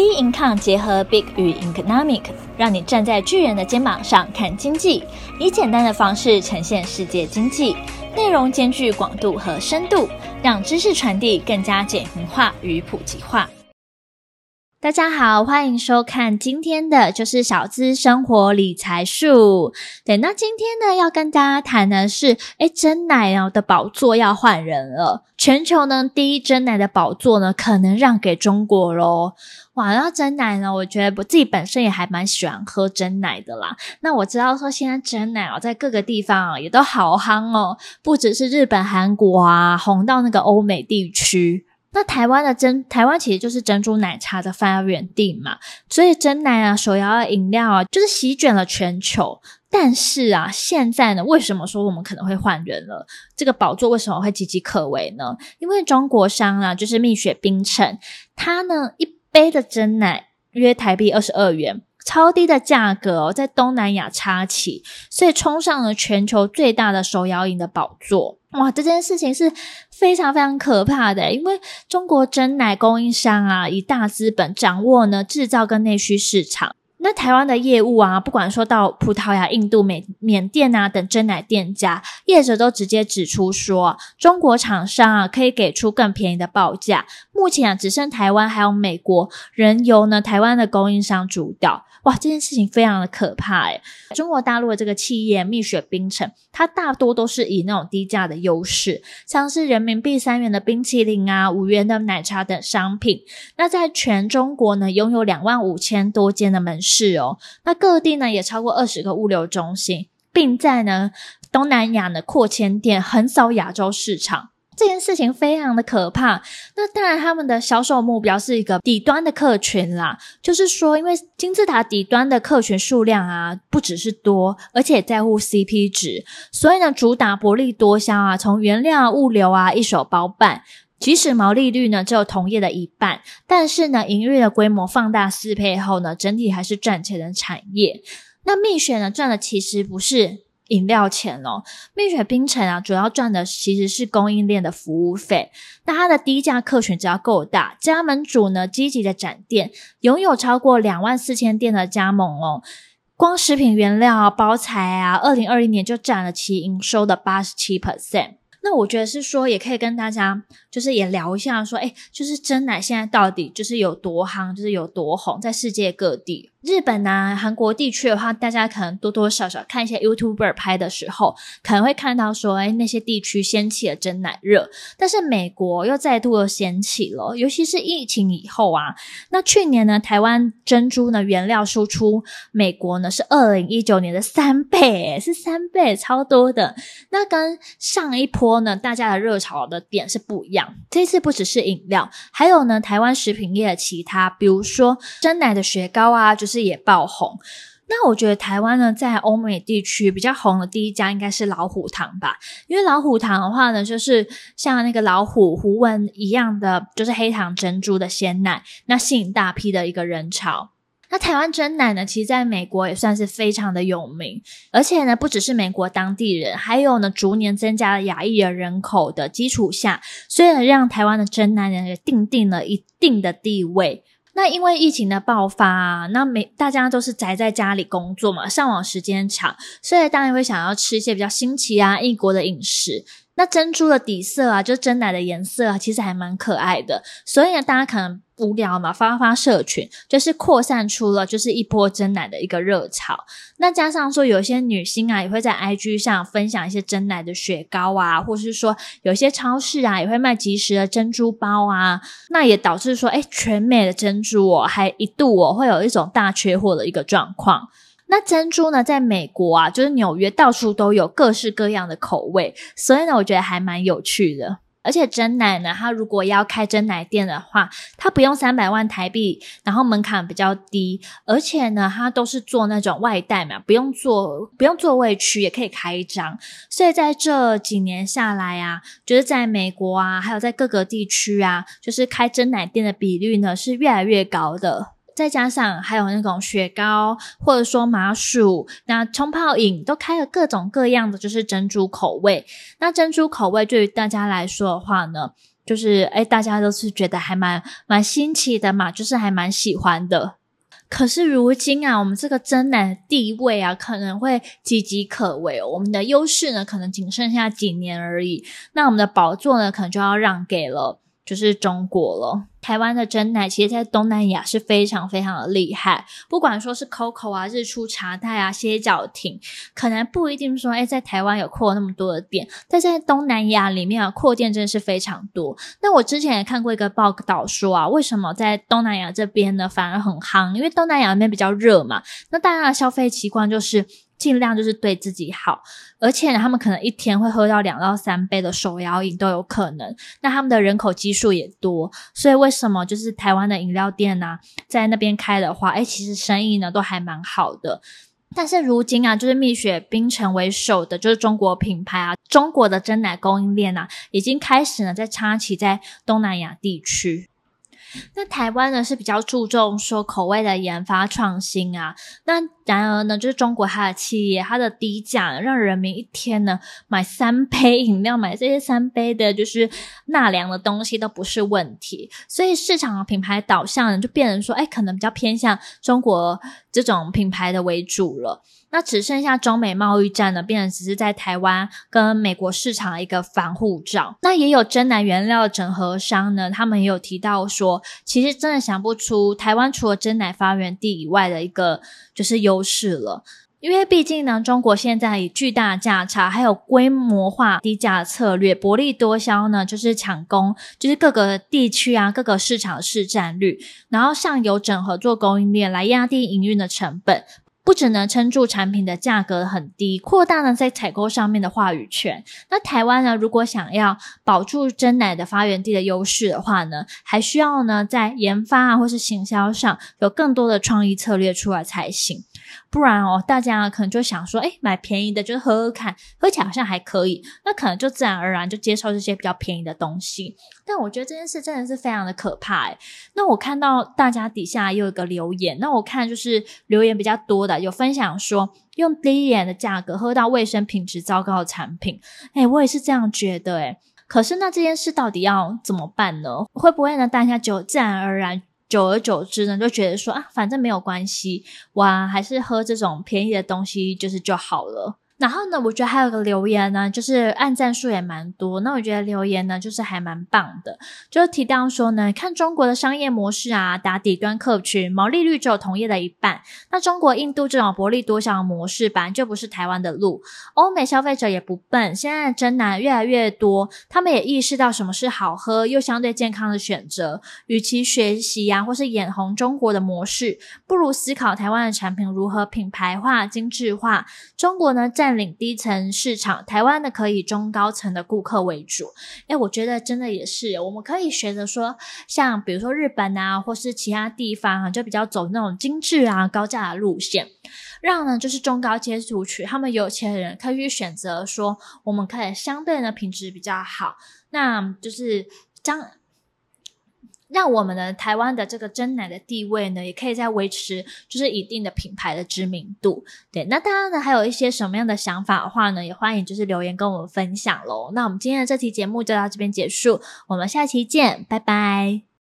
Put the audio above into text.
B Income 结合 Big 与 Economic，让你站在巨人的肩膀上看经济，以简单的方式呈现世界经济，内容兼具广度和深度，让知识传递更加简明化与普及化。大家好，欢迎收看今天的就是小资生活理财术。对，那今天呢要跟大家谈的是，诶，真奶啊的宝座要换人了。全球呢第一真奶的宝座呢可能让给中国喽。哇，那真奶呢，我觉得我自己本身也还蛮喜欢喝真奶的啦。那我知道说现在真奶哦，在各个地方啊也都好夯哦，不只是日本、韩国啊，红到那个欧美地区。那台湾的珍，台湾其实就是珍珠奶茶的发源地嘛，所以珍奶啊，手摇的饮料啊，就是席卷了全球。但是啊，现在呢，为什么说我们可能会换人了？这个宝座为什么会岌岌可危呢？因为中国商啊，就是蜜雪冰城，它呢一杯的珍奶约台币二十二元。超低的价格哦，在东南亚插旗，所以冲上了全球最大的手摇饮的宝座。哇，这件事情是非常非常可怕的，因为中国真奶供应商啊，以大资本掌握呢制造跟内需市场。那台湾的业务啊，不管说到葡萄牙、印度、美、缅甸啊等真奶店家，业者都直接指出说，中国厂商啊可以给出更便宜的报价。目前啊，只剩台湾还有美国仍由呢台湾的供应商主导。哇，这件事情非常的可怕诶。中国大陆的这个企业蜜雪冰城，它大多都是以那种低价的优势，像是人民币三元的冰淇淋啊、五元的奶茶等商品。那在全中国呢，拥有两万五千多间的门市是哦。那各地呢，也超过二十个物流中心，并在呢东南亚呢扩迁店，横扫亚洲市场。这件事情非常的可怕。那当然，他们的销售目标是一个底端的客群啦。就是说，因为金字塔底端的客群数量啊，不只是多，而且在乎 CP 值，所以呢，主打薄利多销啊，从原料、物流啊，一手包办。即使毛利率呢只有同业的一半，但是呢，营运的规模放大四倍后呢，整体还是赚钱的产业。那蜜雪呢，赚的其实不是。饮料钱哦，蜜雪冰城啊，主要赚的其实是供应链的服务费。那它的低价客群只要够大，加盟主呢积极的展店，拥有超过两万四千店的加盟哦。光食品原料啊、包材啊，二零二一年就占了其营收的八十七 percent。那我觉得是说，也可以跟大家就是也聊一下，说，诶，就是真奶现在到底就是有多夯，就是有多红，在世界各地。日本啊，韩国地区的话，大家可能多多少少看一些 YouTuber 拍的时候，可能会看到说，哎，那些地区掀起了真奶热。但是美国又再度又掀起了，尤其是疫情以后啊。那去年呢，台湾珍珠呢原料输出美国呢是二零一九年的三倍，是三倍，超多的。那跟上一波呢，大家的热潮的点是不一样。这次不只是饮料，还有呢，台湾食品业的其他，比如说真奶的雪糕啊，就是。也爆红，那我觉得台湾呢，在欧美地区比较红的第一家应该是老虎堂吧，因为老虎堂的话呢，就是像那个老虎符文一样的，就是黑糖珍珠的鲜奶，那吸引大批的一个人潮。那台湾珍奶呢，其实在美国也算是非常的有名，而且呢，不只是美国当地人，还有呢，逐年增加了亚裔的人口的基础下，虽然让台湾的珍奶呢也定定了一定的地位。那因为疫情的爆发啊，那每大家都是宅在家里工作嘛，上网时间长，所以当然会想要吃一些比较新奇啊异国的饮食。那珍珠的底色啊，就真奶的颜色啊，其实还蛮可爱的。所以呢，大家可能无聊嘛，发发社群，就是扩散出了就是一波真奶的一个热潮。那加上说，有些女星啊，也会在 IG 上分享一些真奶的雪糕啊，或是说有些超市啊，也会卖即食的珍珠包啊。那也导致说，诶，全美的珍珠哦，还一度哦，会有一种大缺货的一个状况。那珍珠呢，在美国啊，就是纽约到处都有各式各样的口味，所以呢，我觉得还蛮有趣的。而且珍奶呢，它如果要开珍奶店的话，它不用三百万台币，然后门槛比较低，而且呢，它都是做那种外带嘛，不用做不用座位区也可以开一张。所以在这几年下来啊，就是在美国啊，还有在各个地区啊，就是开珍奶店的比率呢是越来越高的。再加上还有那种雪糕，或者说麻薯，那冲泡饮都开了各种各样的，就是珍珠口味。那珍珠口味对于大家来说的话呢，就是诶大家都是觉得还蛮蛮新奇的嘛，就是还蛮喜欢的。可是如今啊，我们这个珍奶的地位啊，可能会岌岌可危哦。我们的优势呢，可能仅剩下几年而已。那我们的宝座呢，可能就要让给了。就是中国了。台湾的珍奶其实，在东南亚是非常非常的厉害。不管说是 COCO 啊、日出茶太啊、歇脚亭，可能不一定说，诶在台湾有扩那么多的店，但在东南亚里面啊，扩店真的是非常多。那我之前也看过一个报道说啊，为什么在东南亚这边呢，反而很夯？因为东南亚那边比较热嘛，那大家的消费习惯就是。尽量就是对自己好，而且，他们可能一天会喝到两到三杯的手摇饮都有可能。那他们的人口基数也多，所以为什么就是台湾的饮料店呢、在那边开的话，诶，其实生意呢都还蛮好的。但是如今啊，就是蜜雪冰城为首的，就是中国品牌啊，中国的真奶供应链啊，已经开始呢在插旗在东南亚地区。那台湾呢是比较注重说口味的研发创新啊，那然而呢，就是中国它的企业，它的低价让人民一天呢买三杯饮料，买这些三杯的就是纳凉的东西都不是问题，所以市场的品牌导向呢就变成说，哎，可能比较偏向中国这种品牌的为主了。那只剩下中美贸易战呢，变成只是在台湾跟美国市场的一个防护罩。那也有真奶原料整合商呢，他们也有提到说，其实真的想不出台湾除了真奶发源地以外的一个就是优势了。因为毕竟呢，中国现在以巨大价差还有规模化低价策略薄利多销呢，就是抢攻，就是各个地区啊各个市场市占率，然后上游整合做供应链来压低营运的成本。不只能撑住产品的价格很低，扩大呢在采购上面的话语权。那台湾呢，如果想要保住真奶的发源地的优势的话呢，还需要呢在研发啊或是行销上有更多的创意策略出来才行。不然哦，大家可能就想说，诶，买便宜的，就是喝喝看，喝起来好像还可以，那可能就自然而然就接受这些比较便宜的东西。但我觉得这件事真的是非常的可怕诶。那我看到大家底下又有一个留言，那我看就是留言比较多的，有分享说用低廉的价格喝到卫生品质糟糕的产品，诶，我也是这样觉得诶。可是那这件事到底要怎么办呢？会不会呢？大家就自然而然。久而久之呢，就觉得说啊，反正没有关系，哇，还是喝这种便宜的东西就是就好了。然后呢，我觉得还有个留言呢，就是按赞数也蛮多。那我觉得留言呢，就是还蛮棒的，就是提到说呢，看中国的商业模式啊，打底端客群，毛利率只有同业的一半。那中国、印度这种薄利多销的模式，本来就不是台湾的路。欧美消费者也不笨，现在的真男越来越多，他们也意识到什么是好喝又相对健康的选择。与其学习呀、或是眼红中国的模式，不如思考台湾的产品如何品牌化、精致化。中国呢，在占领低层市场，台湾的可以中高层的顾客为主。诶，我觉得真的也是，我们可以学着说，像比如说日本啊，或是其他地方啊，就比较走那种精致啊、高价的路线，让呢就是中高阶族群，他们有钱人可以去选择说，我们可以相对的品质比较好，那就是将。让我们的台湾的这个真奶的地位呢，也可以在维持，就是一定的品牌的知名度。对，那大家呢还有一些什么样的想法的话呢，也欢迎就是留言跟我们分享喽。那我们今天的这期节目就到这边结束，我们下期见，拜拜。